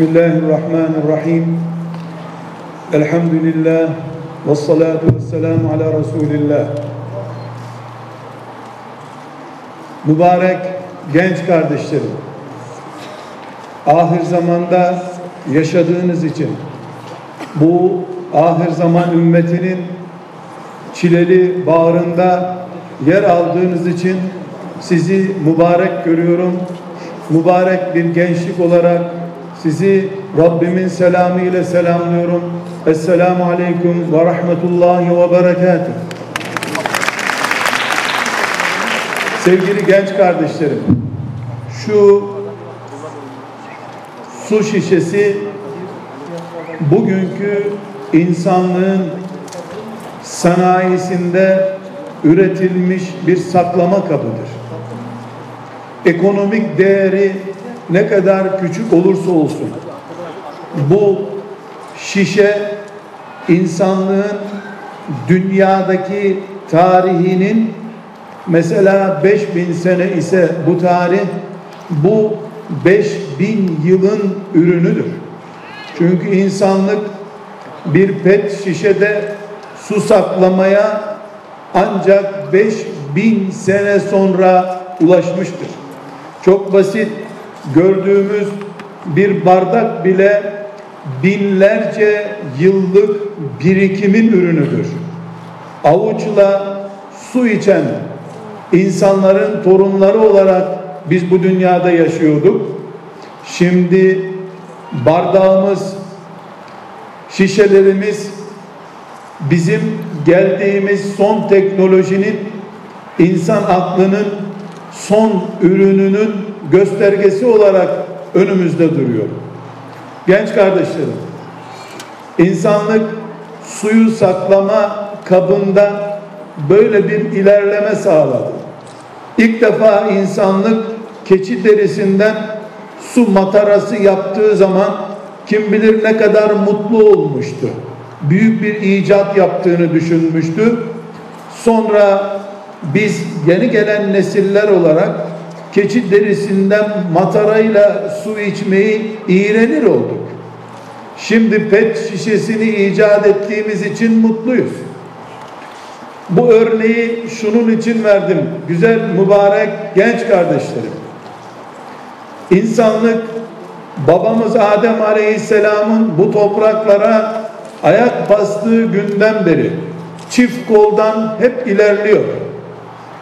Bismillahirrahmanirrahim. Elhamdülillah ve salatu ve selamu ala Resulillah. Mübarek genç kardeşlerim, ahir zamanda yaşadığınız için, bu ahir zaman ümmetinin çileli bağrında yer aldığınız için sizi mübarek görüyorum. Mübarek bir gençlik olarak sizi Rabbimin selamı ile selamlıyorum. Esselamu Aleyküm ve Rahmetullahi ve Berekatuhu. Sevgili genç kardeşlerim, şu su şişesi bugünkü insanlığın sanayisinde üretilmiş bir saklama kabıdır. Ekonomik değeri ne kadar küçük olursa olsun bu şişe insanlığın dünyadaki tarihinin mesela 5000 sene ise bu tarih bu 5000 yılın ürünüdür. Çünkü insanlık bir pet şişede su saklamaya ancak 5000 sene sonra ulaşmıştır. Çok basit gördüğümüz bir bardak bile binlerce yıllık birikimin ürünüdür. Avuçla su içen insanların torunları olarak biz bu dünyada yaşıyorduk. Şimdi bardağımız, şişelerimiz bizim geldiğimiz son teknolojinin insan aklının son ürününün göstergesi olarak önümüzde duruyor. Genç kardeşlerim, insanlık suyu saklama kabında böyle bir ilerleme sağladı. İlk defa insanlık keçi derisinden su matarası yaptığı zaman kim bilir ne kadar mutlu olmuştu. Büyük bir icat yaptığını düşünmüştü. Sonra biz yeni gelen nesiller olarak keçi derisinden matarayla su içmeyi iğrenir olduk. Şimdi pet şişesini icat ettiğimiz için mutluyuz. Bu örneği şunun için verdim. Güzel, mübarek genç kardeşlerim. İnsanlık babamız Adem Aleyhisselam'ın bu topraklara ayak bastığı günden beri çift koldan hep ilerliyor.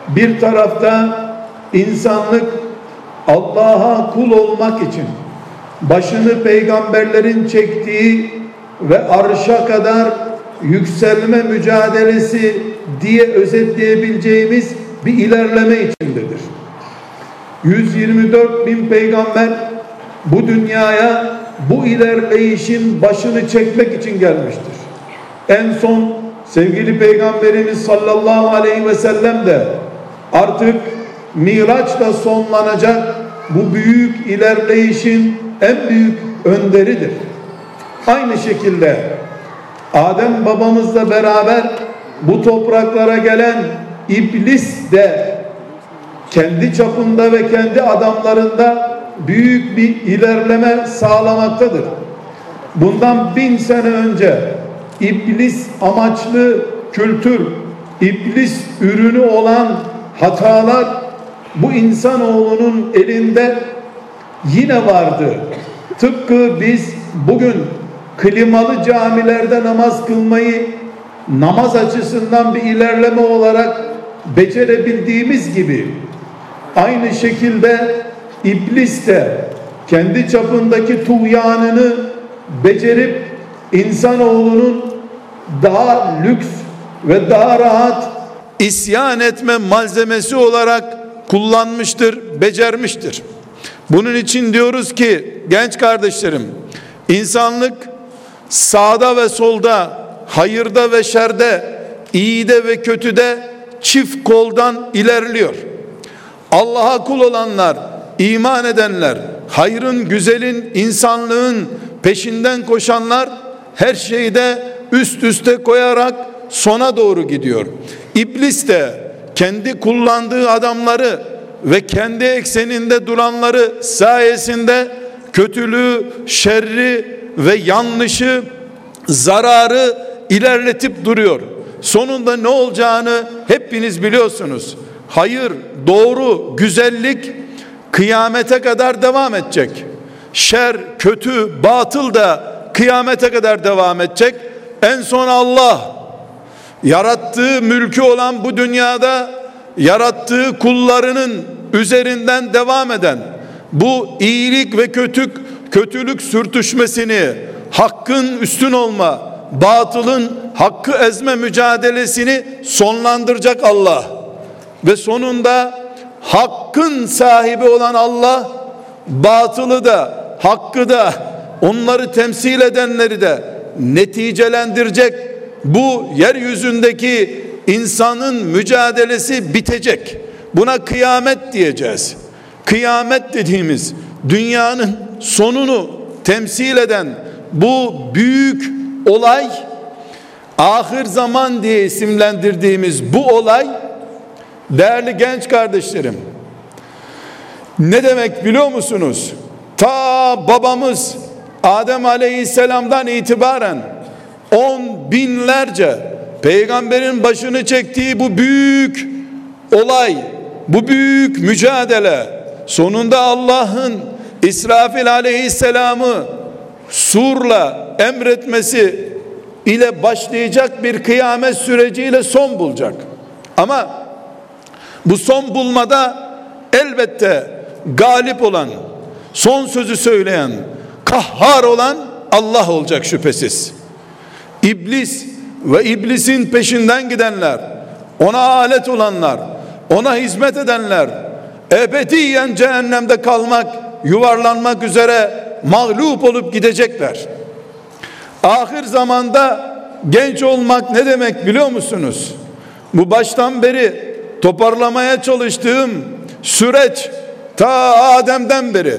Bir tarafta insanlık Allah'a kul olmak için başını peygamberlerin çektiği ve arşa kadar yükselme mücadelesi diye özetleyebileceğimiz bir ilerleme içindedir. 124 bin peygamber bu dünyaya bu ilerleyişin başını çekmek için gelmiştir. En son sevgili peygamberimiz sallallahu aleyhi ve sellem de artık Miraç'la sonlanacak bu büyük ilerleyişin en büyük önderidir. Aynı şekilde Adem babamızla beraber bu topraklara gelen iblis de kendi çapında ve kendi adamlarında büyük bir ilerleme sağlamaktadır. Bundan bin sene önce iblis amaçlı kültür, iblis ürünü olan hatalar bu insanoğlunun elinde yine vardı. Tıpkı biz bugün klimalı camilerde namaz kılmayı namaz açısından bir ilerleme olarak becerebildiğimiz gibi aynı şekilde iblis de kendi çapındaki tuğyanını becerip insanoğlunun daha lüks ve daha rahat isyan etme malzemesi olarak kullanmıştır, becermiştir. Bunun için diyoruz ki genç kardeşlerim, insanlık sağda ve solda, hayırda ve şerde, iyide ve kötüde çift koldan ilerliyor. Allah'a kul olanlar, iman edenler, hayrın, güzelin, insanlığın peşinden koşanlar her şeyde üst üste koyarak sona doğru gidiyor. İblis de kendi kullandığı adamları ve kendi ekseninde duranları sayesinde kötülüğü, şerri ve yanlışı, zararı ilerletip duruyor. Sonunda ne olacağını hepiniz biliyorsunuz. Hayır, doğru, güzellik kıyamete kadar devam edecek. Şer, kötü, batıl da kıyamete kadar devam edecek. En son Allah yarattığı mülkü olan bu dünyada yarattığı kullarının üzerinden devam eden bu iyilik ve kötü kötülük sürtüşmesini hakkın üstün olma, batılın hakkı ezme mücadelesini sonlandıracak Allah. Ve sonunda hakkın sahibi olan Allah batılı da hakkı da onları temsil edenleri de neticelendirecek. Bu yeryüzündeki insanın mücadelesi bitecek. Buna kıyamet diyeceğiz. Kıyamet dediğimiz dünyanın sonunu temsil eden bu büyük olay ahir zaman diye isimlendirdiğimiz bu olay değerli genç kardeşlerim ne demek biliyor musunuz? Ta babamız Adem Aleyhisselam'dan itibaren on binlerce peygamberin başını çektiği bu büyük olay, bu büyük mücadele sonunda Allah'ın İsrafil aleyhisselamı surla emretmesi ile başlayacak bir kıyamet süreciyle son bulacak. Ama bu son bulmada elbette galip olan, son sözü söyleyen, kahhar olan Allah olacak şüphesiz. İblis ve iblisin peşinden gidenler, ona alet olanlar, ona hizmet edenler, ebediyen cehennemde kalmak, yuvarlanmak üzere mağlup olup gidecekler. Ahir zamanda genç olmak ne demek biliyor musunuz? Bu baştan beri toparlamaya çalıştığım süreç ta Adem'den beri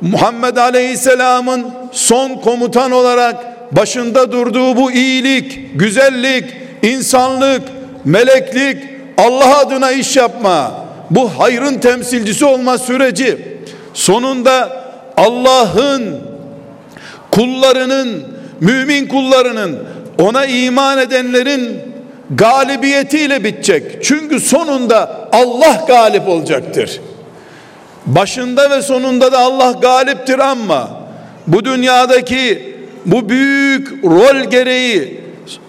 Muhammed Aleyhisselam'ın son komutan olarak başında durduğu bu iyilik, güzellik, insanlık, meleklik, Allah adına iş yapma, bu hayrın temsilcisi olma süreci sonunda Allah'ın kullarının, mümin kullarının, ona iman edenlerin galibiyetiyle bitecek. Çünkü sonunda Allah galip olacaktır. Başında ve sonunda da Allah galiptir ama bu dünyadaki bu büyük rol gereği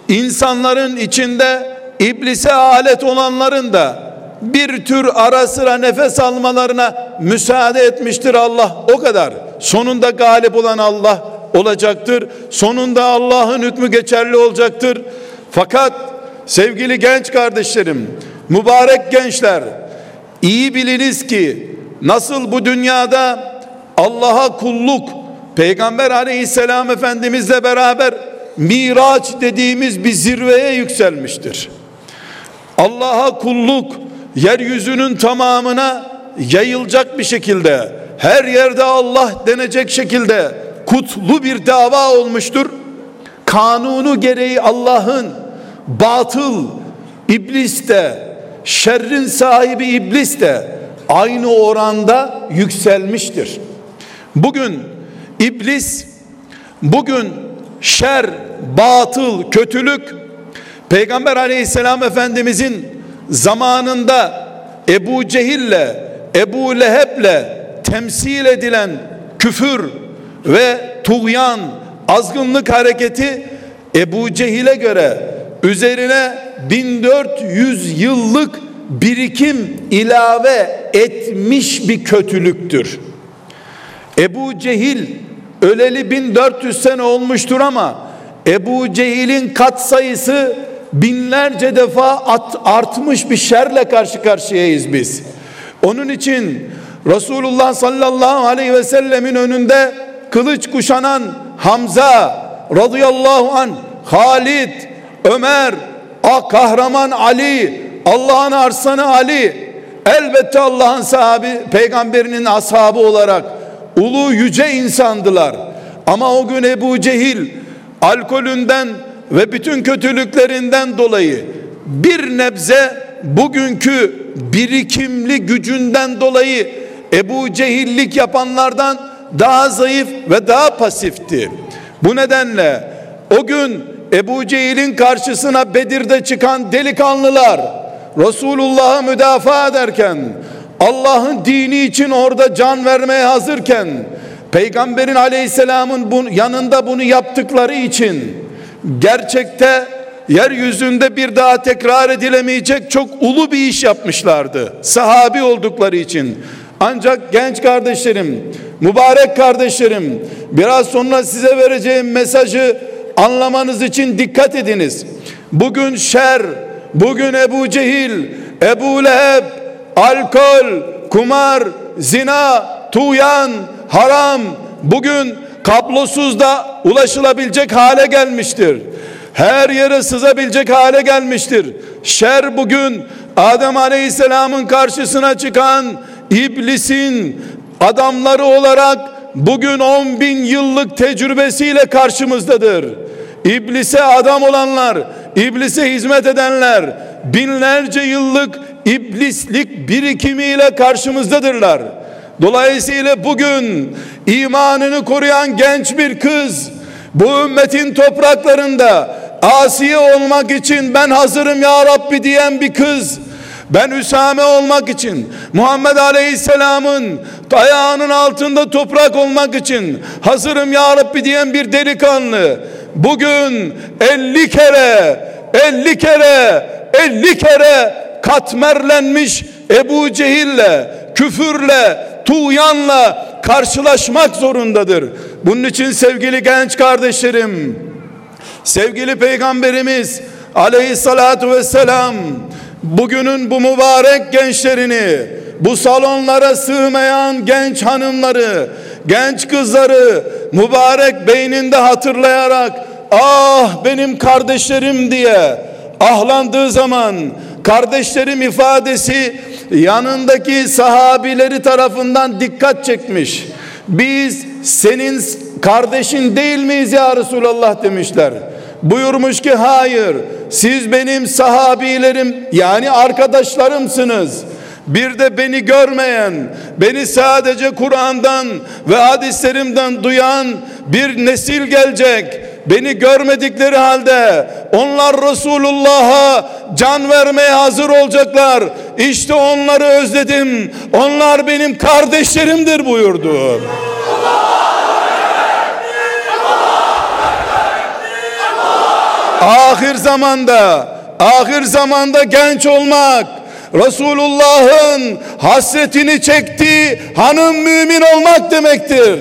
insanların içinde iblise alet olanların da bir tür ara sıra nefes almalarına müsaade etmiştir Allah o kadar. Sonunda galip olan Allah olacaktır. Sonunda Allah'ın hükmü geçerli olacaktır. Fakat sevgili genç kardeşlerim, mübarek gençler, iyi biliniz ki nasıl bu dünyada Allah'a kulluk Peygamber aleyhisselam efendimizle beraber Miraç dediğimiz bir zirveye yükselmiştir. Allah'a kulluk yeryüzünün tamamına yayılacak bir şekilde her yerde Allah denecek şekilde kutlu bir dava olmuştur. Kanunu gereği Allah'ın batıl iblis de şerrin sahibi iblis de aynı oranda yükselmiştir. Bugün iblis bugün şer, batıl, kötülük Peygamber aleyhisselam efendimizin zamanında Ebu Cehil'le Ebu Leheb'le temsil edilen küfür ve tuğyan azgınlık hareketi Ebu Cehil'e göre üzerine 1400 yıllık birikim ilave etmiş bir kötülüktür. Ebu Cehil öleli 1400 sene olmuştur ama Ebu Cehil'in kat sayısı binlerce defa at, artmış bir şerle karşı karşıyayız biz. Onun için Resulullah sallallahu aleyhi ve sellemin önünde kılıç kuşanan Hamza radıyallahu an, Halid, Ömer, a kahraman Ali, Allah'ın arslanı Ali, elbette Allah'ın sahibi, peygamberinin ashabı olarak ulu yüce insandılar. Ama o gün Ebu Cehil alkolünden ve bütün kötülüklerinden dolayı bir nebze bugünkü birikimli gücünden dolayı Ebu Cehillik yapanlardan daha zayıf ve daha pasifti. Bu nedenle o gün Ebu Cehil'in karşısına Bedir'de çıkan delikanlılar Resulullah'ı müdafaa ederken Allah'ın dini için orada can vermeye hazırken Peygamberin aleyhisselamın yanında bunu yaptıkları için gerçekte yeryüzünde bir daha tekrar edilemeyecek çok ulu bir iş yapmışlardı. Sahabi oldukları için. Ancak genç kardeşlerim, mübarek kardeşlerim, biraz sonra size vereceğim mesajı anlamanız için dikkat ediniz. Bugün şer, bugün Ebu Cehil, Ebu Leheb, alkol, kumar, zina, tuyan, haram bugün kablosuz da ulaşılabilecek hale gelmiştir. Her yere sızabilecek hale gelmiştir. Şer bugün Adem Aleyhisselam'ın karşısına çıkan iblisin adamları olarak bugün 10 bin yıllık tecrübesiyle karşımızdadır. İblise adam olanlar, iblise hizmet edenler binlerce yıllık iblislik birikimiyle karşımızdadırlar. Dolayısıyla bugün imanını koruyan genç bir kız bu ümmetin topraklarında asiye olmak için ben hazırım ya Rabbi diyen bir kız ben Üsame olmak için Muhammed Aleyhisselam'ın ayağının altında toprak olmak için hazırım ya Rabbi diyen bir delikanlı bugün 50 kere 50 kere 50 kere katmerlenmiş Ebu Cehil'le küfürle tuğyanla karşılaşmak zorundadır. Bunun için sevgili genç kardeşlerim, sevgili peygamberimiz aleyhissalatu vesselam bugünün bu mübarek gençlerini, bu salonlara sığmayan genç hanımları, genç kızları mübarek beyninde hatırlayarak ah benim kardeşlerim diye ahlandığı zaman kardeşlerim ifadesi yanındaki sahabileri tarafından dikkat çekmiş. Biz senin kardeşin değil miyiz ya Resulallah demişler. Buyurmuş ki hayır siz benim sahabilerim yani arkadaşlarımsınız. Bir de beni görmeyen, beni sadece Kur'an'dan ve hadislerimden duyan bir nesil gelecek. Beni görmedikleri halde onlar Resulullah'a can vermeye hazır olacaklar. İşte onları özledim. Onlar benim kardeşlerimdir buyurdu. Ahir zamanda, ahir zamanda genç olmak, Resulullah'ın hasretini çektiği hanım mümin olmak demektir.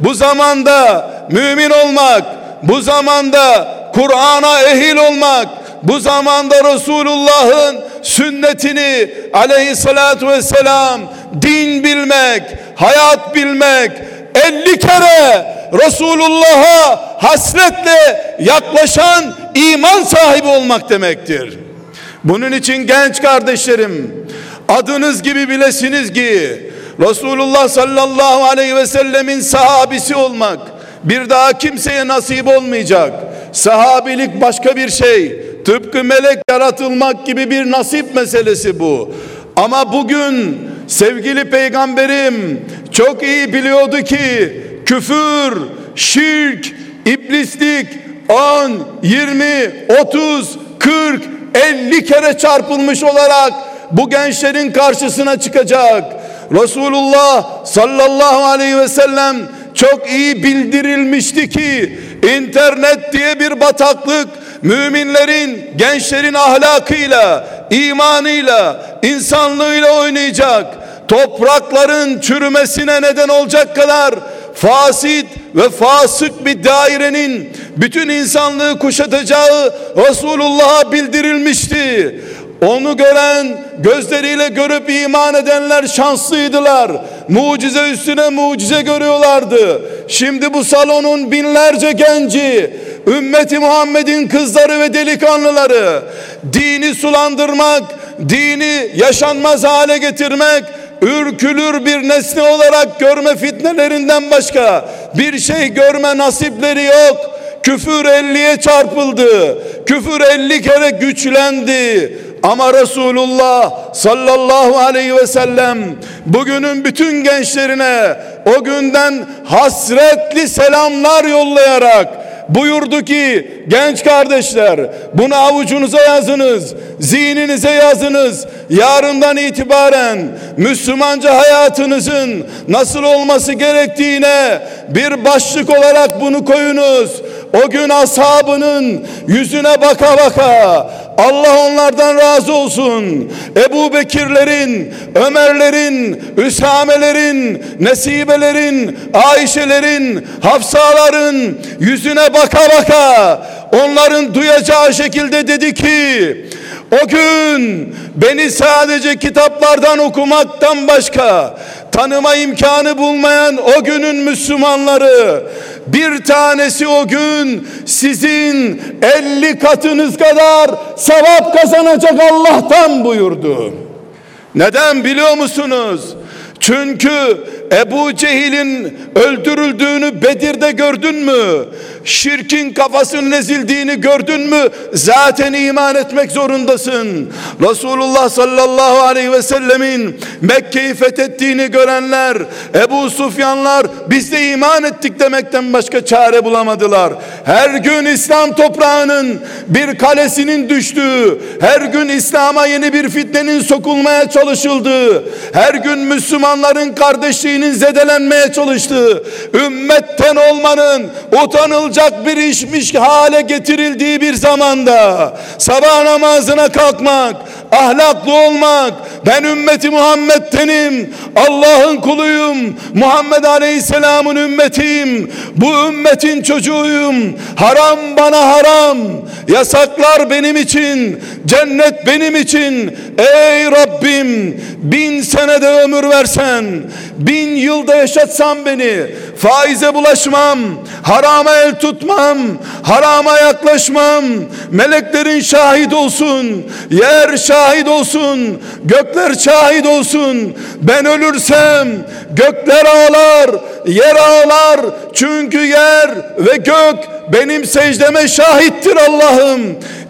Bu zamanda mümin olmak, bu zamanda Kur'an'a ehil olmak, bu zamanda Resulullah'ın sünnetini aleyhissalatu vesselam din bilmek, hayat bilmek, 50 kere Resulullah'a hasretle yaklaşan iman sahibi olmak demektir. Bunun için genç kardeşlerim adınız gibi bilesiniz ki Resulullah sallallahu aleyhi ve sellemin sahabisi olmak bir daha kimseye nasip olmayacak. Sahabilik başka bir şey. Tıpkı melek yaratılmak gibi bir nasip meselesi bu. Ama bugün sevgili peygamberim çok iyi biliyordu ki küfür, şirk, iblislik 10, 20, 30, 40, 50 kere çarpılmış olarak bu gençlerin karşısına çıkacak. Resulullah sallallahu aleyhi ve sellem çok iyi bildirilmişti ki internet diye bir bataklık müminlerin, gençlerin ahlakıyla, imanıyla, insanlığıyla oynayacak. Toprakların çürümesine neden olacak kadar fasit ve fasık bir dairenin bütün insanlığı kuşatacağı Resulullah'a bildirilmişti. Onu gören, gözleriyle görüp iman edenler şanslıydılar. Mucize üstüne mucize görüyorlardı. Şimdi bu salonun binlerce genci, ümmeti Muhammed'in kızları ve delikanlıları dini sulandırmak, dini yaşanmaz hale getirmek, ürkülür bir nesne olarak görme fitnelerinden başka bir şey görme nasipleri yok. Küfür elliye çarpıldı. Küfür elli kere güçlendi. Ama Resulullah sallallahu aleyhi ve sellem bugünün bütün gençlerine o günden hasretli selamlar yollayarak buyurdu ki genç kardeşler bunu avucunuza yazınız zihninize yazınız. Yarından itibaren Müslümanca hayatınızın nasıl olması gerektiğine bir başlık olarak bunu koyunuz o gün ashabının yüzüne baka baka Allah onlardan razı olsun. Ebu Bekirlerin, Ömerlerin, Üsamelerin, Nesibelerin, Ayşelerin, Hafsaların yüzüne baka baka onların duyacağı şekilde dedi ki o gün beni sadece kitaplardan okumaktan başka tanıma imkanı bulmayan o günün Müslümanları bir tanesi o gün sizin elli katınız kadar sevap kazanacak Allah'tan buyurdu. Neden biliyor musunuz? Çünkü Ebu Cehil'in öldürüldüğünü Bedir'de gördün mü? Şirkin kafasının ezildiğini gördün mü? Zaten iman etmek zorundasın. Resulullah sallallahu aleyhi ve sellemin Mekke'yi fethettiğini görenler, Ebu Sufyanlar biz de iman ettik demekten başka çare bulamadılar. Her gün İslam toprağının bir kalesinin düştüğü, her gün İslam'a yeni bir fitnenin sokulmaya çalışıldığı, her gün Müslümanların kardeşliğinin zedelenmeye çalıştığı, ümmetten olmanın utanılacak bir işmiş hale getirildiği bir zamanda sabah namazına kalkmak, ahlaklı olmak, ben ümmeti Muhammed'tenim, Allah'ın kuluyum, Muhammed Aleyhisselam'ın ümmetiyim, bu ümmetin çocuğuyum, haram bana haram, yasaklar benim için, cennet benim için, ey Rabbim, bin senede ömür versen, bin yılda yaşatsan beni, faize bulaşmam, harama el tutmam, harama yaklaşmam, meleklerin şahit olsun, yer şahit olsun, gökler şahit olsun, ben ölürsem gökler ağlar, yer ağlar, çünkü yer ve gök benim secdeme şahittir Allah'ım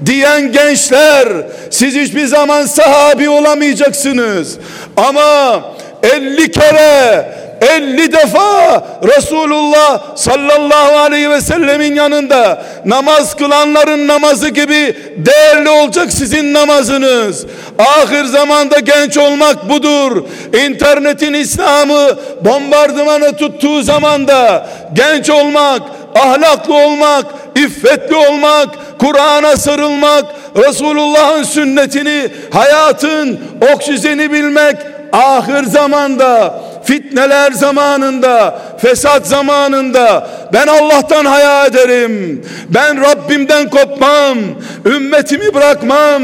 diyen gençler siz hiçbir zaman sahabi olamayacaksınız. Ama 50 kere 50 defa Resulullah sallallahu aleyhi ve sellemin yanında namaz kılanların namazı gibi değerli olacak sizin namazınız. Ahir zamanda genç olmak budur. İnternetin İslam'ı bombardımanı tuttuğu zamanda genç olmak, ahlaklı olmak, iffetli olmak, Kur'an'a sarılmak, Resulullah'ın sünnetini, hayatın oksijeni bilmek, ahir zamanda fitneler zamanında, fesat zamanında ben Allah'tan haya ederim. Ben Rabbimden kopmam. Ümmetimi bırakmam.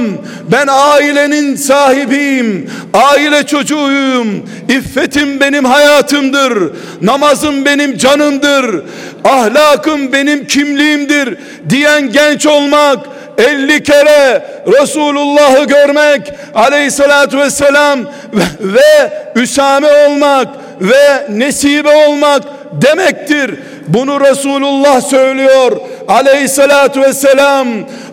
Ben ailenin sahibiyim. Aile çocuğuyum. İffetim benim hayatımdır. Namazım benim canımdır. Ahlakım benim kimliğimdir diyen genç olmak 50 kere Resulullah'ı görmek aleyhissalatü vesselam ve, ve Üsame olmak ve nesibe olmak demektir. Bunu Resulullah söylüyor aleyhissalatü vesselam.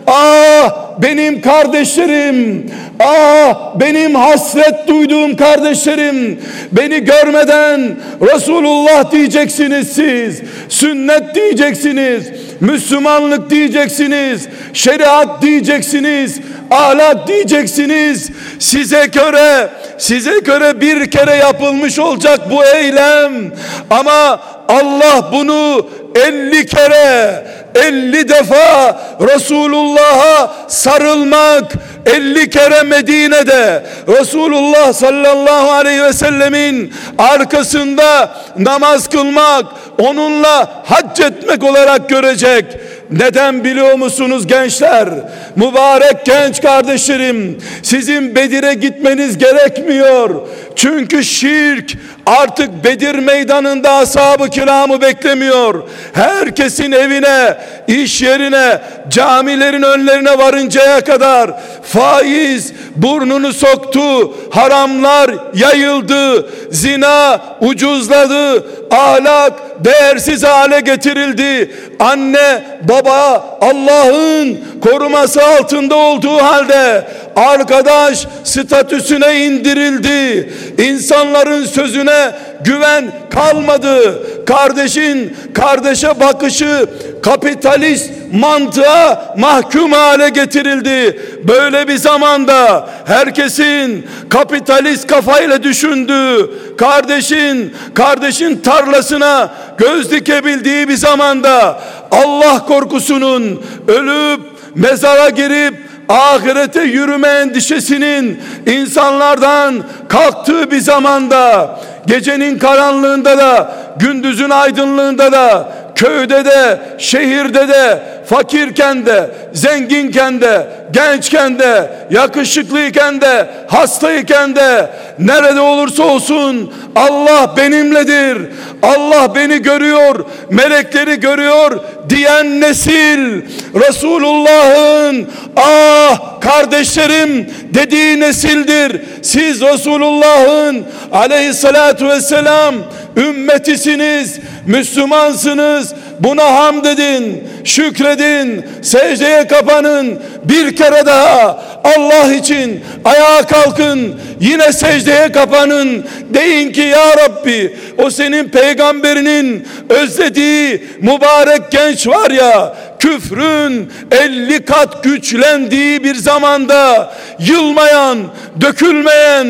Ah benim kardeşlerim, ah benim hasret duyduğum kardeşlerim, beni görmeden Resulullah diyeceksiniz siz, sünnet diyeceksiniz, Müslümanlık diyeceksiniz, şeriat diyeceksiniz, ahlak diyeceksiniz. Size göre, size göre bir kere yapılmış olacak bu eylem. Ama Allah bunu 50 kere 50 defa Resulullah'a sarılmak 50 kere Medine'de Resulullah sallallahu aleyhi ve sellemin arkasında namaz kılmak onunla hac etmek olarak görecek neden biliyor musunuz gençler? Mübarek genç kardeşlerim, sizin Bedir'e gitmeniz gerekmiyor. Çünkü şirk artık Bedir meydanında ashab-ı kiramı beklemiyor. Herkesin evine, iş yerine, camilerin önlerine varıncaya kadar faiz burnunu soktu, haramlar yayıldı, zina ucuzladı, ahlak değersiz hale getirildi. Anne, baba Allah'ın koruması altında olduğu halde arkadaş statüsüne indirildi. İnsanların sözüne güven kalmadı. Kardeşin kardeşe bakışı kapitalist mantığa mahkum hale getirildi. Böyle bir zamanda herkesin kapitalist kafayla düşündüğü, kardeşin kardeşin tarlasına göz dikebildiği bir zamanda Allah korkusunun ölüp mezara girip ahirete yürüme endişesinin insanlardan kalktığı bir zamanda gecenin karanlığında da gündüzün aydınlığında da köyde de şehirde de fakirken de zenginken de gençken de yakışıklıyken de hastayken de nerede olursa olsun Allah benimledir. Allah beni görüyor melekleri görüyor diyen nesil. Resulullah'ın ah kardeşlerim dediği nesildir. Siz Resulullah'ın aleyhissalatu vesselam ümmetisiniz Müslümansınız buna hamd edin şükredin secdeye kapanın. Bir kere daha Allah için ayağa kalkın yine secdeye kapanın. Deyin ki ya Rabbi o senin peygamberinin özlediği mübarek genç var ya küfrün 50 kat güçlendiği bir zamanda yılmayan, dökülmeyen,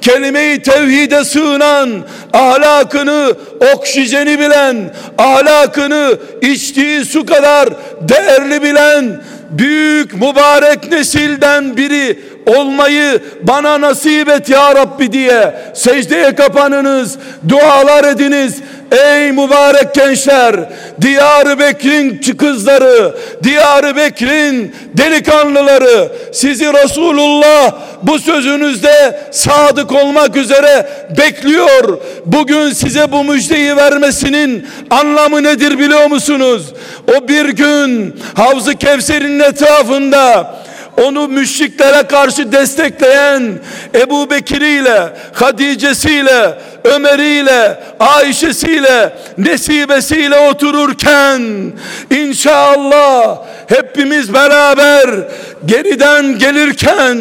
kelime-i tevhide sığınan, ahlakını, oksijeni bilen, ahlakını içtiği su kadar değerli bilen, büyük mübarek nesilden biri olmayı bana nasip et ya Rabbi diye secdeye kapanınız, dualar ediniz. Ey mübarek gençler, Diyar Bekir'in kızları, Diyar Bekir'in delikanlıları, sizi Resulullah bu sözünüzde sadık olmak üzere bekliyor. Bugün size bu müjdeyi vermesinin anlamı nedir biliyor musunuz? O bir gün Havz-ı Kevser'in etrafında onu müşriklere karşı destekleyen Ebu Bekir'iyle, Hadice'siyle, Ömer'iyle, Ayşe'siyle, Nesibesiyle otururken inşallah hepimiz beraber geriden gelirken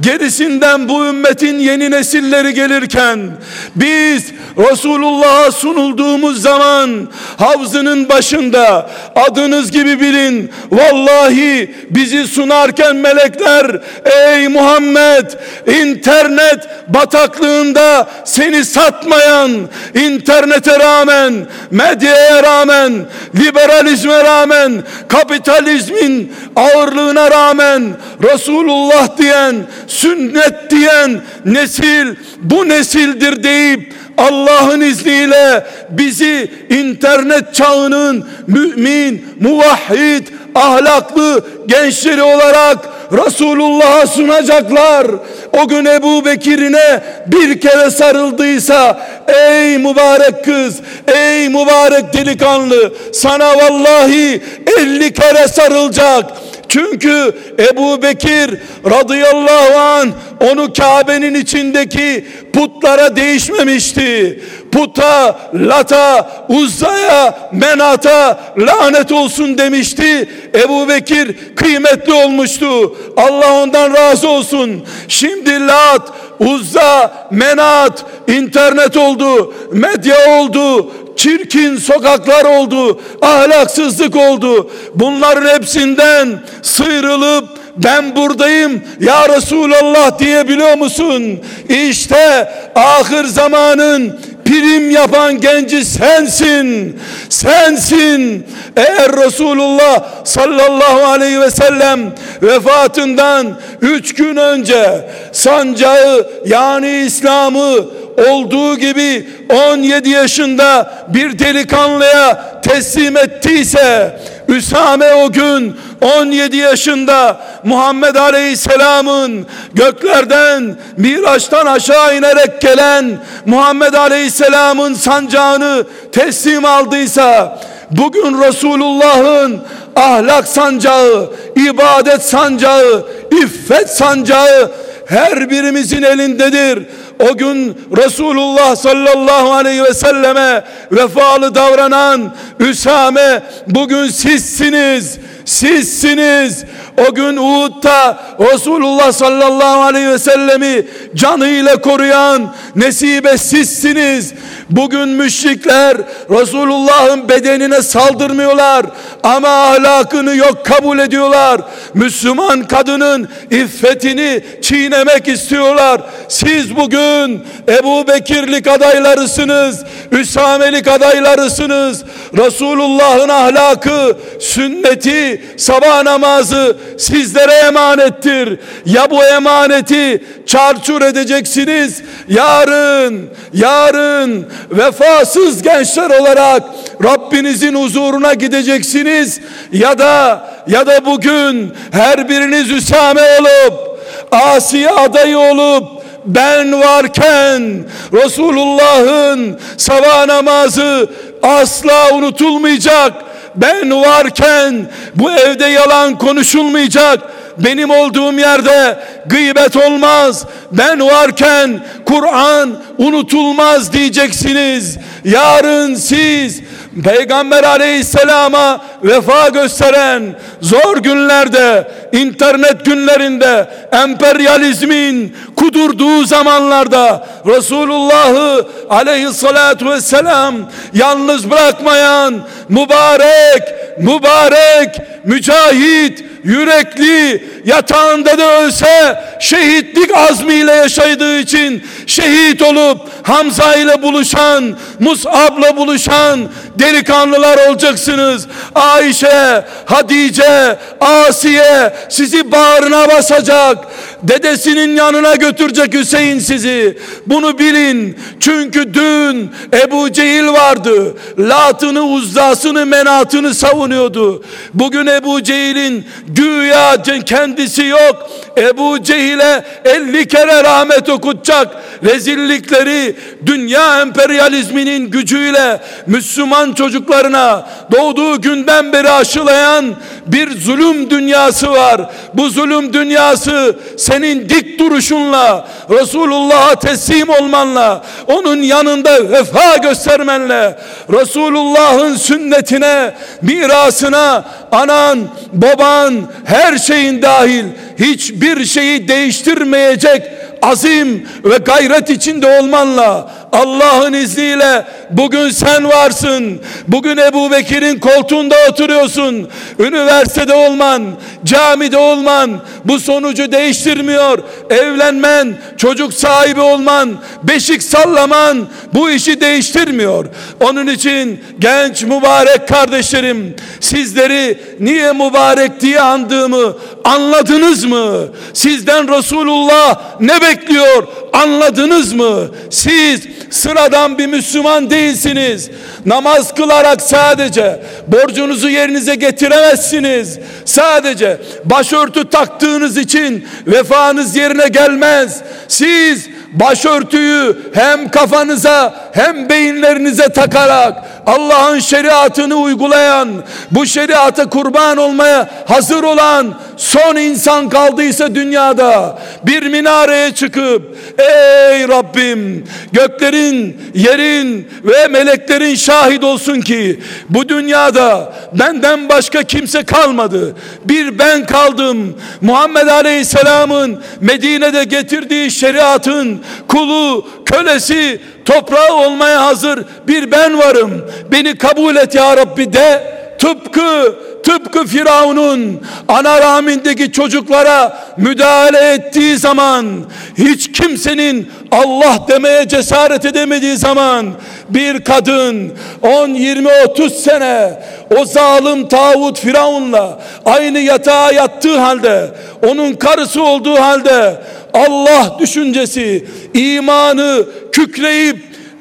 gerisinden bu ümmetin yeni nesilleri gelirken biz Resulullah'a sunulduğumuz zaman havzının başında adınız gibi bilin. Vallahi bizi sunarken melekler ey Muhammed internet bataklığında seni satmayan internete rağmen medyaya rağmen liberalizme rağmen kapitalizmin ağırlığına rağmen Resulullah diyen sünnet diyen nesil bu nesildir deyip Allah'ın izniyle bizi internet çağının mümin, muvahhid, ahlaklı gençleri olarak Resulullah'a sunacaklar. O gün Ebu Bekir'ine bir kere sarıldıysa ey mübarek kız, ey mübarek delikanlı sana vallahi elli kere sarılacak. Çünkü Ebu Bekir radıyallahu an onu Kabe'nin içindeki putlara değişmemişti. Puta, lata, uzzaya, menata lanet olsun demişti. Ebu Bekir kıymetli olmuştu. Allah ondan razı olsun. Şimdi lat, uzza, menat, internet oldu, medya oldu, çirkin sokaklar oldu, ahlaksızlık oldu. Bunların hepsinden sıyrılıp ben buradayım ya Resulallah diyebiliyor musun? İşte ahir zamanın prim yapan genci sensin. Sensin. Eğer Resulullah sallallahu aleyhi ve sellem vefatından üç gün önce sancağı yani İslam'ı olduğu gibi 17 yaşında bir delikanlıya teslim ettiyse Üsame o gün 17 yaşında Muhammed Aleyhisselam'ın göklerden Miraç'tan aşağı inerek gelen Muhammed Aleyhisselam'ın sancağını teslim aldıysa bugün Resulullah'ın ahlak sancağı, ibadet sancağı, iffet sancağı her birimizin elindedir. O gün Resulullah sallallahu aleyhi ve selleme vefalı davranan Üsame bugün sizsiniz. Sizsiniz. O gün Uhud'da Resulullah sallallahu aleyhi ve sellemi canıyla koruyan nesibe sizsiniz. Bugün müşrikler Resulullah'ın bedenine saldırmıyorlar ama ahlakını yok kabul ediyorlar. Müslüman kadının iffetini çiğnemek istiyorlar. Siz bugün Ebu Bekirlik adaylarısınız. Üsamelik adaylarısınız. Resulullah'ın ahlakı, sünneti, sabah namazı sizlere emanettir. Ya bu emaneti çarçur edeceksiniz. Yarın, yarın vefasız gençler olarak Rabbinizin huzuruna gideceksiniz. Ya da ya da bugün her biriniz Üsame olup Asiye adayı olup ben varken Resulullah'ın sabah namazı asla unutulmayacak. Ben varken bu evde yalan konuşulmayacak. Benim olduğum yerde gıybet olmaz. Ben varken Kur'an unutulmaz diyeceksiniz. Yarın siz Peygamber aleyhisselama vefa gösteren zor günlerde, internet günlerinde, emperyalizmin kudurduğu zamanlarda Resulullah'ı aleyhissalatu vesselam yalnız bırakmayan mübarek, mübarek, mücahit, yürekli yatağında da ölse şehitlik azmiyle yaşadığı için şehit olup Hamza ile buluşan Mus'ab'la buluşan delikanlılar olacaksınız. Ayşe, Hatice, Asiye sizi bağrına basacak dedesinin yanına götürecek Hüseyin sizi. Bunu bilin. Çünkü dün Ebu Cehil vardı. Lat'ını uzdasını menatını savunuyordu. Bugün Ebu Cehil'in güya kendisi yok. Ebu Cehil'e 50 kere rahmet okutacak. Rezillikleri dünya emperyalizminin gücüyle Müslüman çocuklarına doğduğu günden beri aşılayan bir zulüm dünyası var. Bu zulüm dünyası senin dik duruşunla Resulullah'a teslim olmanla onun yanında vefa göstermenle Resulullah'ın sünnetine mirasına anan baban her şeyin dahil hiçbir şeyi değiştirmeyecek azim ve gayret içinde olmanla Allah'ın izniyle bugün sen varsın. Bugün Ebu Bekir'in koltuğunda oturuyorsun. Üniversitede olman, camide olman bu sonucu değiştirmiyor. Evlenmen, çocuk sahibi olman, beşik sallaman bu işi değiştirmiyor. Onun için genç mübarek kardeşlerim sizleri niye mübarek diye andığımı anladınız mı? Sizden Resulullah ne bekliyor? Anladınız mı? Siz sıradan bir Müslüman değilsiniz. Namaz kılarak sadece borcunuzu yerinize getiremezsiniz. Sadece başörtü taktığınız için vefanız yerine gelmez. Siz başörtüyü hem kafanıza hem beyinlerinize takarak Allah'ın şeriatını uygulayan, bu şeriata kurban olmaya hazır olan son insan kaldıysa dünyada bir minareye çıkıp ey Rabbim göklerin, yerin ve meleklerin şahit olsun ki bu dünyada benden başka kimse kalmadı. Bir ben kaldım. Muhammed Aleyhisselam'ın Medine'de getirdiği şeriatın kulu, kölesi, toprağı olmaya hazır bir ben varım. Beni kabul et ya Rabbi de tıpkı tıpkı Firavun'un ana rahmindeki çocuklara müdahale ettiği zaman hiç kimsenin Allah demeye cesaret edemediği zaman bir kadın 10 20 30 sene o zalim tağut Firavun'la aynı yatağa yattığı halde onun karısı olduğu halde Allah düşüncesi, imanı kükreyip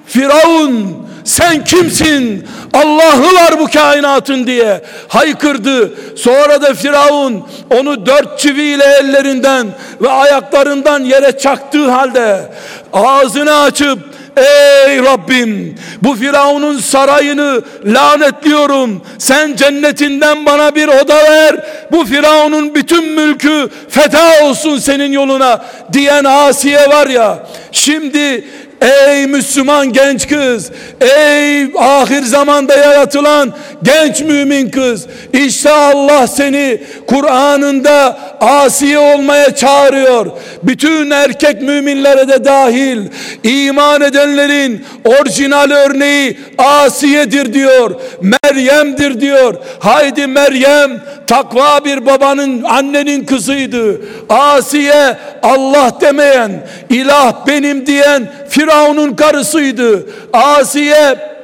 Firavun sen kimsin? Allah'ı var bu kainatın diye haykırdı. Sonra da Firavun onu dört çiviyle ellerinden ve ayaklarından yere çaktığı halde ağzını açıp Ey Rabbim bu Firavun'un sarayını lanetliyorum. Sen cennetinden bana bir oda ver. Bu Firavun'un bütün mülkü feda olsun senin yoluna diyen Asiye var ya. Şimdi Ey Müslüman genç kız, ey ahir zamanda yaratılan genç mümin kız, işte Allah seni Kur'an'ında asiye olmaya çağırıyor. Bütün erkek müminlere de dahil iman edenlerin orijinal örneği Asiye'dir diyor. Meryem'dir diyor. Haydi Meryem takva bir babanın annenin kızıydı. Asiye Allah demeyen, ilah benim diyen Firavun'un karısıydı. Asiye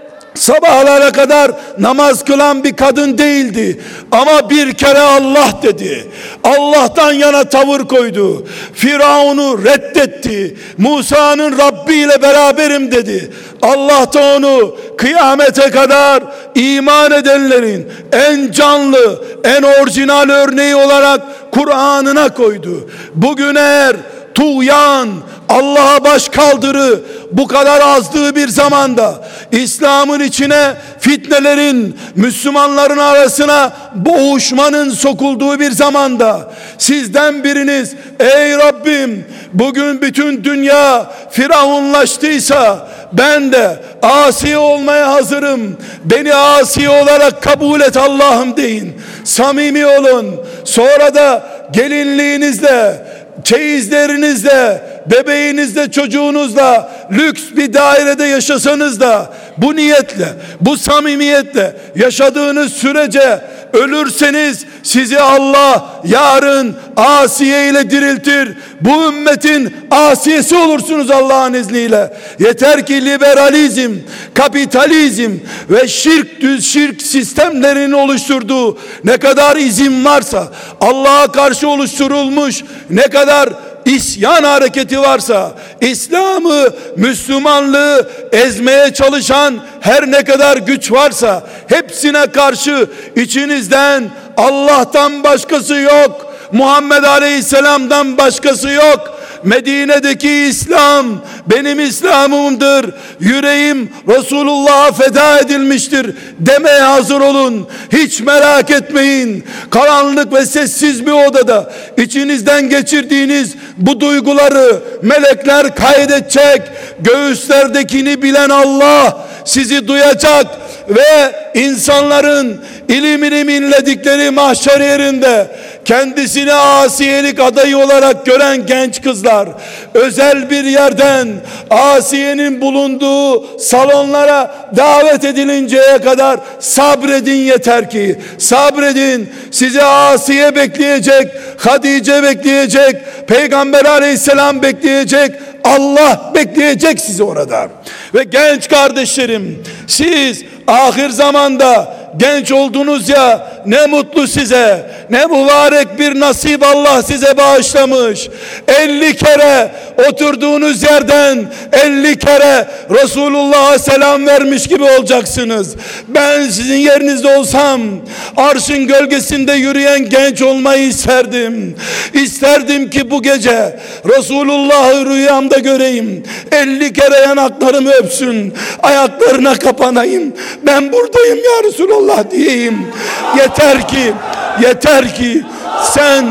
sabahlara kadar namaz kılan bir kadın değildi. Ama bir kere Allah dedi. Allah'tan yana tavır koydu. Firavun'u reddetti. Musa'nın Rabbi ile beraberim dedi. Allah da onu kıyamete kadar iman edenlerin en canlı, en orijinal örneği olarak Kur'an'ına koydu. Bugün eğer tuğyan, Allah'a baş kaldırı bu kadar azdığı bir zamanda İslam'ın içine fitnelerin Müslümanların arasına boğuşmanın sokulduğu bir zamanda sizden biriniz ey Rabbim bugün bütün dünya firavunlaştıysa ben de asi olmaya hazırım. Beni asi olarak kabul et Allah'ım deyin. Samimi olun. Sonra da gelinliğinizle çeyizlerinizle, bebeğinizle, çocuğunuzla lüks bir dairede yaşasanız da bu niyetle, bu samimiyetle yaşadığınız sürece ölürseniz sizi Allah yarın asiye ile diriltir. Bu ümmetin asiyesi olursunuz Allah'ın izniyle. Yeter ki liberalizm, kapitalizm ve şirk düz şirk sistemlerinin oluşturduğu ne kadar izin varsa Allah'a karşı oluşturulmuş ne kadar isyan hareketi varsa, İslam'ı, Müslümanlığı ezmeye çalışan her ne kadar güç varsa, hepsine karşı içinizden Allah'tan başkası yok, Muhammed Aleyhisselam'dan başkası yok. Medine'deki İslam benim İslam'ımdır. Yüreğim Resulullah'a feda edilmiştir demeye hazır olun. Hiç merak etmeyin. Karanlık ve sessiz bir odada içinizden geçirdiğiniz bu duyguları melekler kaydedecek. Göğüslerdekini bilen Allah sizi duyacak ve insanların ilim ilim inledikleri mahşer yerinde kendisini asiyelik adayı olarak gören genç kızlar özel bir yerden asiyenin bulunduğu salonlara davet edilinceye kadar sabredin yeter ki. Sabredin sizi asiye bekleyecek Hadice bekleyecek Peygamber aleyhisselam bekleyecek Allah bekleyecek sizi orada. Ve genç kardeşlerim siz ahir zamanda genç oldunuz ya ne mutlu size. Ne mübarek bir nasip Allah size bağışlamış. 50 kere oturduğunuz yerden 50 kere Resulullah'a selam vermiş gibi olacaksınız. Ben sizin yerinizde olsam arşın gölgesinde yürüyen genç olmayı isterdim. İsterdim ki bu gece Resulullah'ı rüyamda göreyim. 50 kere yanaklarımı öpsün. Ayaklarına kapanayım. Ben buradayım ya Resulullah diyeyim. Yeter ki yeter ki sen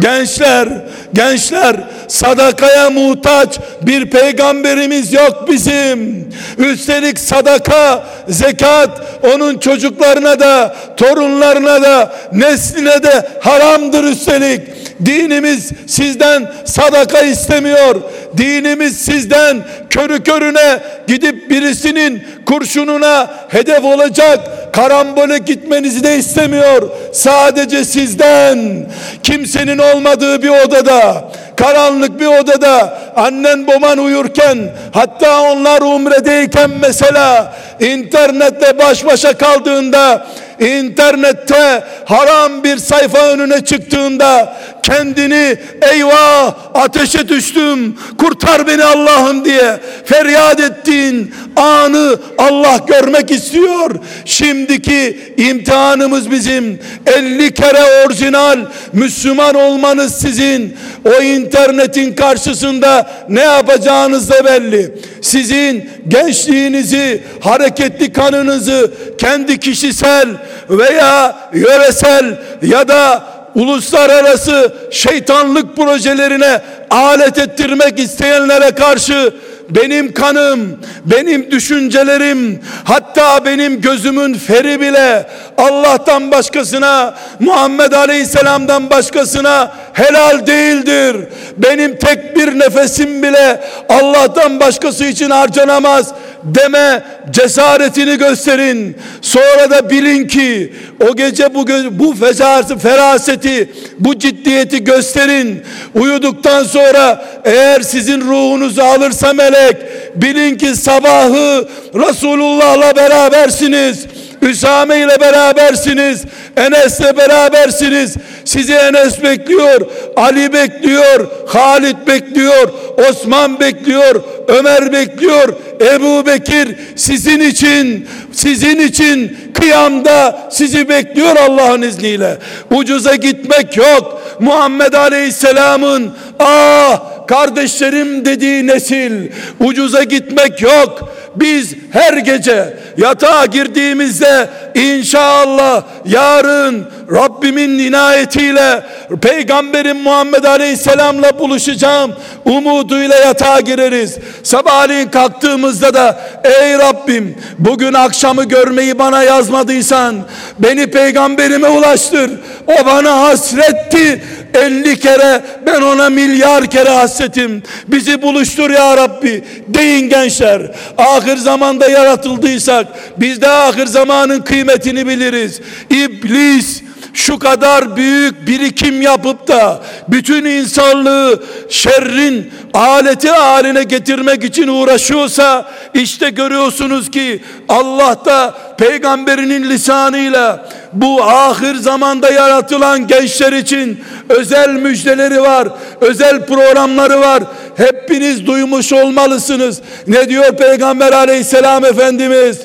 gençler gençler sadakaya muhtaç bir peygamberimiz yok bizim. Üstelik sadaka zekat onun çocuklarına da torunlarına da nesline de haramdır üstelik. Dinimiz sizden sadaka istemiyor dinimiz sizden körü körüne gidip birisinin kurşununa hedef olacak karambole gitmenizi de istemiyor. Sadece sizden kimsenin olmadığı bir odada karanlık bir odada annen baban uyurken hatta onlar umredeyken mesela internette baş başa kaldığında internette haram bir sayfa önüne çıktığında kendini eyvah ateşe düştüm kurtar beni Allah'ım diye feryat ettiğin anı Allah görmek istiyor. Şimdiki imtihanımız bizim 50 kere orijinal Müslüman olmanız sizin. O internetin karşısında ne yapacağınız da belli. Sizin gençliğinizi, hareketli kanınızı kendi kişisel veya yöresel ya da uluslararası şeytanlık projelerine alet ettirmek isteyenlere karşı benim kanım, benim düşüncelerim, hatta benim gözümün feri bile Allah'tan başkasına, Muhammed Aleyhisselam'dan başkasına helal değildir. Benim tek bir nefesim bile Allah'tan başkası için harcanamaz deme cesaretini gösterin. Sonra da bilin ki o gece bu bu fezası feraseti, bu ciddiyeti gösterin. Uyuduktan sonra eğer sizin ruhunuzu alırsa melek bilin ki sabahı Resulullah'la berabersiniz. Üsame ile berabersiniz. Enes'le berabersiniz. Sizi Enes bekliyor. Ali bekliyor. Halit bekliyor. Osman bekliyor. Ömer bekliyor. Ebu Bekir sizin için sizin için kıyamda sizi bekliyor Allah'ın izniyle. Ucuza gitmek yok. Muhammed Aleyhisselam'ın ah kardeşlerim dediği nesil ucuza gitmek yok. Biz her gece yatağa girdiğimizde inşallah yarın Rabbimin inayetiyle Peygamberim Muhammed Aleyhisselam'la buluşacağım umuduyla yatağa gireriz. Sabahleyin kalktığımızda da ey Rabbim bugün akşamı görmeyi bana yazmadıysan beni peygamberime ulaştır. O bana hasretti 50 kere ben ona milyar kere hasretim. Bizi buluştur ya Rabbi deyin gençler. Ahir zamanda yaratıldıysak biz de ahir zamanın kıymetini biliriz. İblis şu kadar büyük birikim yapıp da bütün insanlığı şerrin aleti haline getirmek için uğraşıyorsa işte görüyorsunuz ki Allah da peygamberinin lisanıyla bu ahir zamanda yaratılan gençler için özel müjdeleri var. Özel programları var. Hepiniz duymuş olmalısınız. Ne diyor Peygamber aleyhisselam Efendimiz?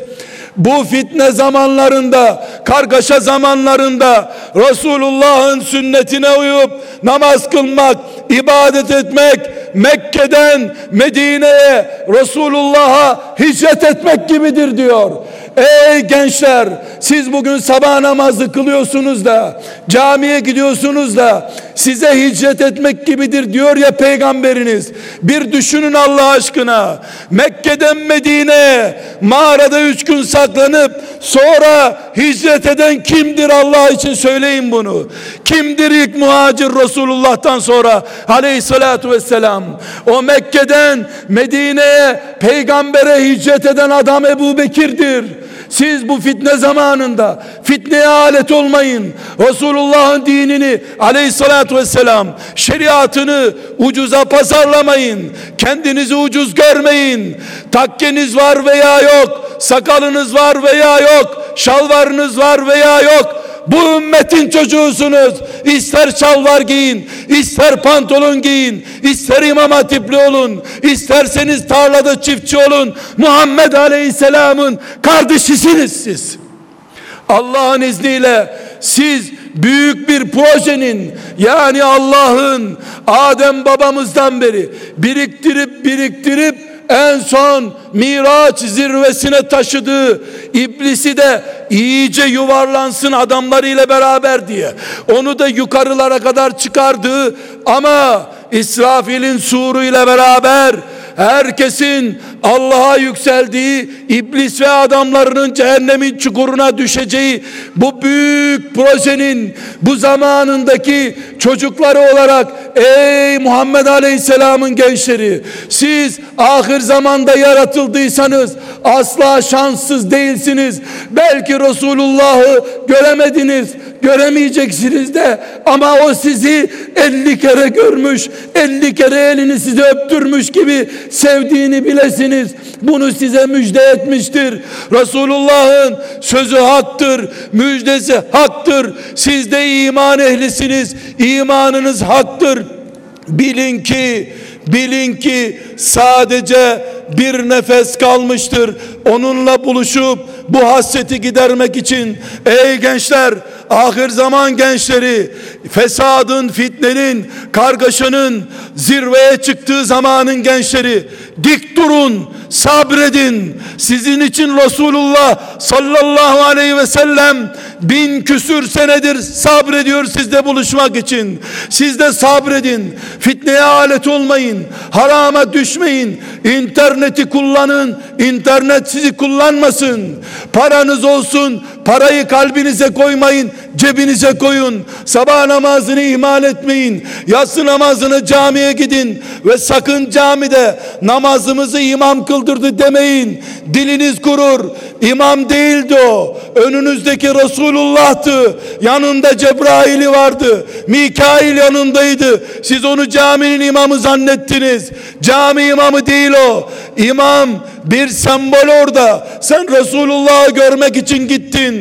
bu fitne zamanlarında, kargaşa zamanlarında Resulullah'ın sünnetine uyup namaz kılmak, ibadet etmek, Mekke'den Medine'ye Resulullah'a hicret etmek gibidir diyor. Ey gençler siz bugün sabah namazı kılıyorsunuz da camiye gidiyorsunuz da size hicret etmek gibidir diyor ya peygamberiniz. Bir düşünün Allah aşkına. Mekke'den Medine'ye mağarada üç gün saklanıp sonra hicret eden kimdir Allah için söyleyin bunu. Kimdir ilk muhacir Resulullah'tan sonra aleyhissalatu vesselam. O Mekke'den Medine'ye peygambere hicret eden adam Ebu Bekir'dir. Siz bu fitne zamanında fitneye alet olmayın. Resulullah'ın dinini aleyhissalatü vesselam şeriatını ucuza pazarlamayın. Kendinizi ucuz görmeyin. Takkeniz var veya yok. Sakalınız var veya yok. Şalvarınız var veya yok bu ümmetin çocuğusunuz. İster şalvar giyin, ister pantolon giyin, ister imam hatipli olun, isterseniz tarlada çiftçi olun. Muhammed Aleyhisselam'ın kardeşisiniz siz. Allah'ın izniyle siz büyük bir projenin yani Allah'ın Adem babamızdan beri biriktirip biriktirip en son Miraç zirvesine taşıdığı iblisi de iyice yuvarlansın adamlarıyla beraber diye. Onu da yukarılara kadar çıkardığı ama İsrafil'in suruyla beraber herkesin Allah'a yükseldiği iblis ve adamlarının cehennemin çukuruna düşeceği bu büyük projenin bu zamanındaki çocukları olarak ey Muhammed Aleyhisselam'ın gençleri siz ahir zamanda yaratıldıysanız asla şanssız değilsiniz. Belki Resulullah'ı göremediniz göremeyeceksiniz de ama o sizi 50 kere görmüş 50 kere elini size öptürmüş gibi sevdiğini bilesiniz. Bunu size müjde etmiştir. Resulullah'ın sözü haktır müjdesi haktır. Siz de iman ehlisiniz imanınız haktır. Bilin ki bilin ki sadece bir nefes kalmıştır. Onunla buluşup bu hasreti gidermek için ey gençler ahir zaman gençleri fesadın, fitnenin, kargaşanın zirveye çıktığı zamanın gençleri dik durun, sabredin. Sizin için Resulullah sallallahu aleyhi ve sellem bin küsür senedir sabrediyor sizle buluşmak için. Siz de sabredin. Fitneye alet olmayın. Harama düşmeyin. İnterneti kullanın. İnternet sizi kullanmasın. Paranız olsun. Parayı kalbinize koymayın. Cebinize koyun. Sabah namazını ihmal etmeyin. Yatsı namazını camiye gidin. Ve sakın camide namazımızı imam kıldırdı demeyin. Diliniz kurur. İmam değildi o. Önünüzdeki Resulullah'tı. Yanında Cebrail'i vardı. Mikail yanındaydı. Siz onu caminin imamı zannettiniz. Cami imamı değil o. İmam bir sembol orada. Sen Resulullah'ı görmek için gittin.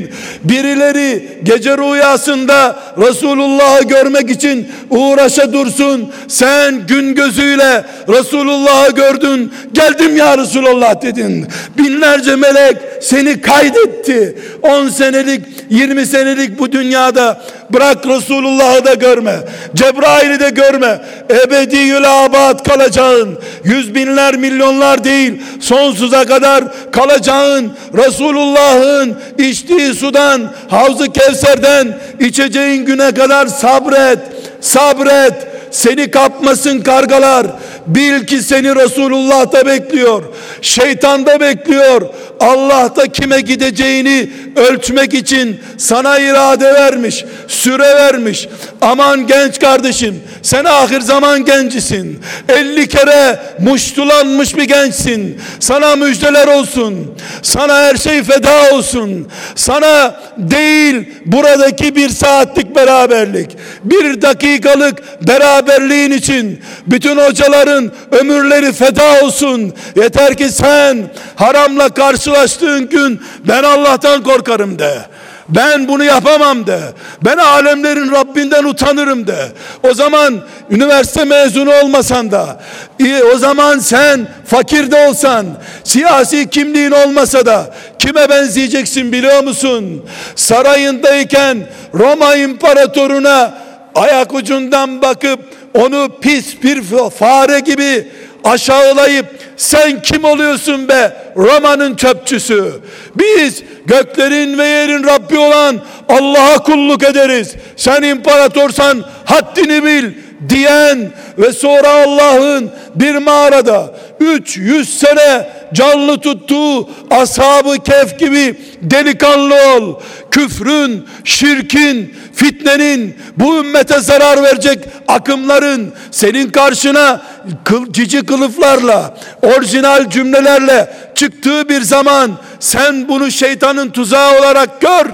Birileri gece rüyasında Resulullah'ı görmek için uğraşa dursun. Sen gün gözüyle Resulullah'ı gördün. Geldim ya Resulullah dedin. Binlerce melek seni kaydetti. 10 senelik 20 senelik bu dünyada bırak Resulullah'ı da görme. Cebrail'i de görme. Ebediyül abad kalacağın. Yüz binler milyonlar değil. Sonsuza kadar kalacağın Resulullah'ın içtiği sudan Havz-ı Kevser'den içeceğin güne kadar sabret. Sabret. Seni kapmasın kargalar. Bil ki seni Resulullah da bekliyor. Şeytan da bekliyor. Allah da kime gideceğini ölçmek için sana irade vermiş. Süre vermiş. Aman genç kardeşim sen ahir zaman gencisin. 50 kere muştulanmış bir gençsin. Sana müjdeler olsun. Sana her şey feda olsun. Sana değil buradaki bir saatlik beraberlik. Bir dakikalık beraberliğin için bütün hocaların ömürleri feda olsun. Yeter ki sen haramla karşılaştığın gün ben Allah'tan korkarım de. Ben bunu yapamam de. Ben alemlerin Rabbinden utanırım de. O zaman üniversite mezunu olmasan da, o zaman sen fakir de olsan, siyasi kimliğin olmasa da kime benzeyeceksin biliyor musun? Sarayındayken Roma imparatoruna ayak ucundan bakıp onu pis bir fare gibi aşağılayıp sen kim oluyorsun be? Roma'nın çöpçüsü. Biz göklerin ve yerin Rabbi olan Allah'a kulluk ederiz. Sen imparatorsan haddini bil diyen ve sonra Allah'ın bir mağarada 300 sene canlı tuttuğu ashabı kef gibi delikanlı ol. Küfrün, şirkin, fitnenin, bu ümmete zarar verecek akımların senin karşına kıl, cici kılıflarla, orijinal cümlelerle çıktığı bir zaman sen bunu şeytanın tuzağı olarak gör.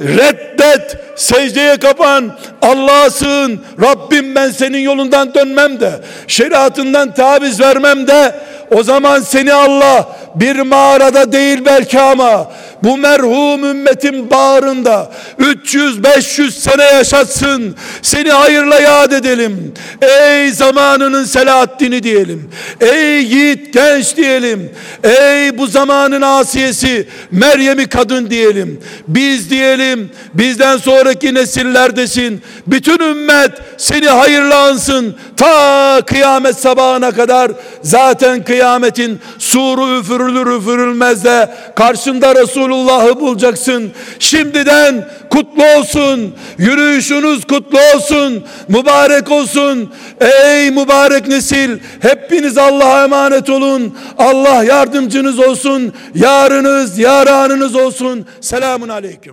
Reddet, secdeye kapan, Allah'a sığın. Rabbim ben senin yolundan dönmem de, şeriatından taviz vermem de, o zaman seni Allah bir mağarada değil belki ama bu merhum ümmetin bağrında 300-500 sene yaşatsın. Seni hayırla yad edelim. Ey zamanının Selahaddin'i diyelim. Ey yiğit genç diyelim. Ey bu zamanın asiyesi Meryem'i kadın diyelim. Biz diyelim bizden sonraki nesillerdesin. Bütün ümmet seni hayırla ansın. Ta kıyamet sabahına kadar zaten kıyametin suru üfürülür üfürülmez de karşında Resulullah'ı bulacaksın. Şimdiden kutlu olsun. Yürüyüşünüz kutlu olsun. Mübarek olsun. Ey mübarek nesil hepiniz Allah'a emanet olun. Allah yardımcınız olsun. Yarınız, yaranınız olsun. Selamun aleyküm.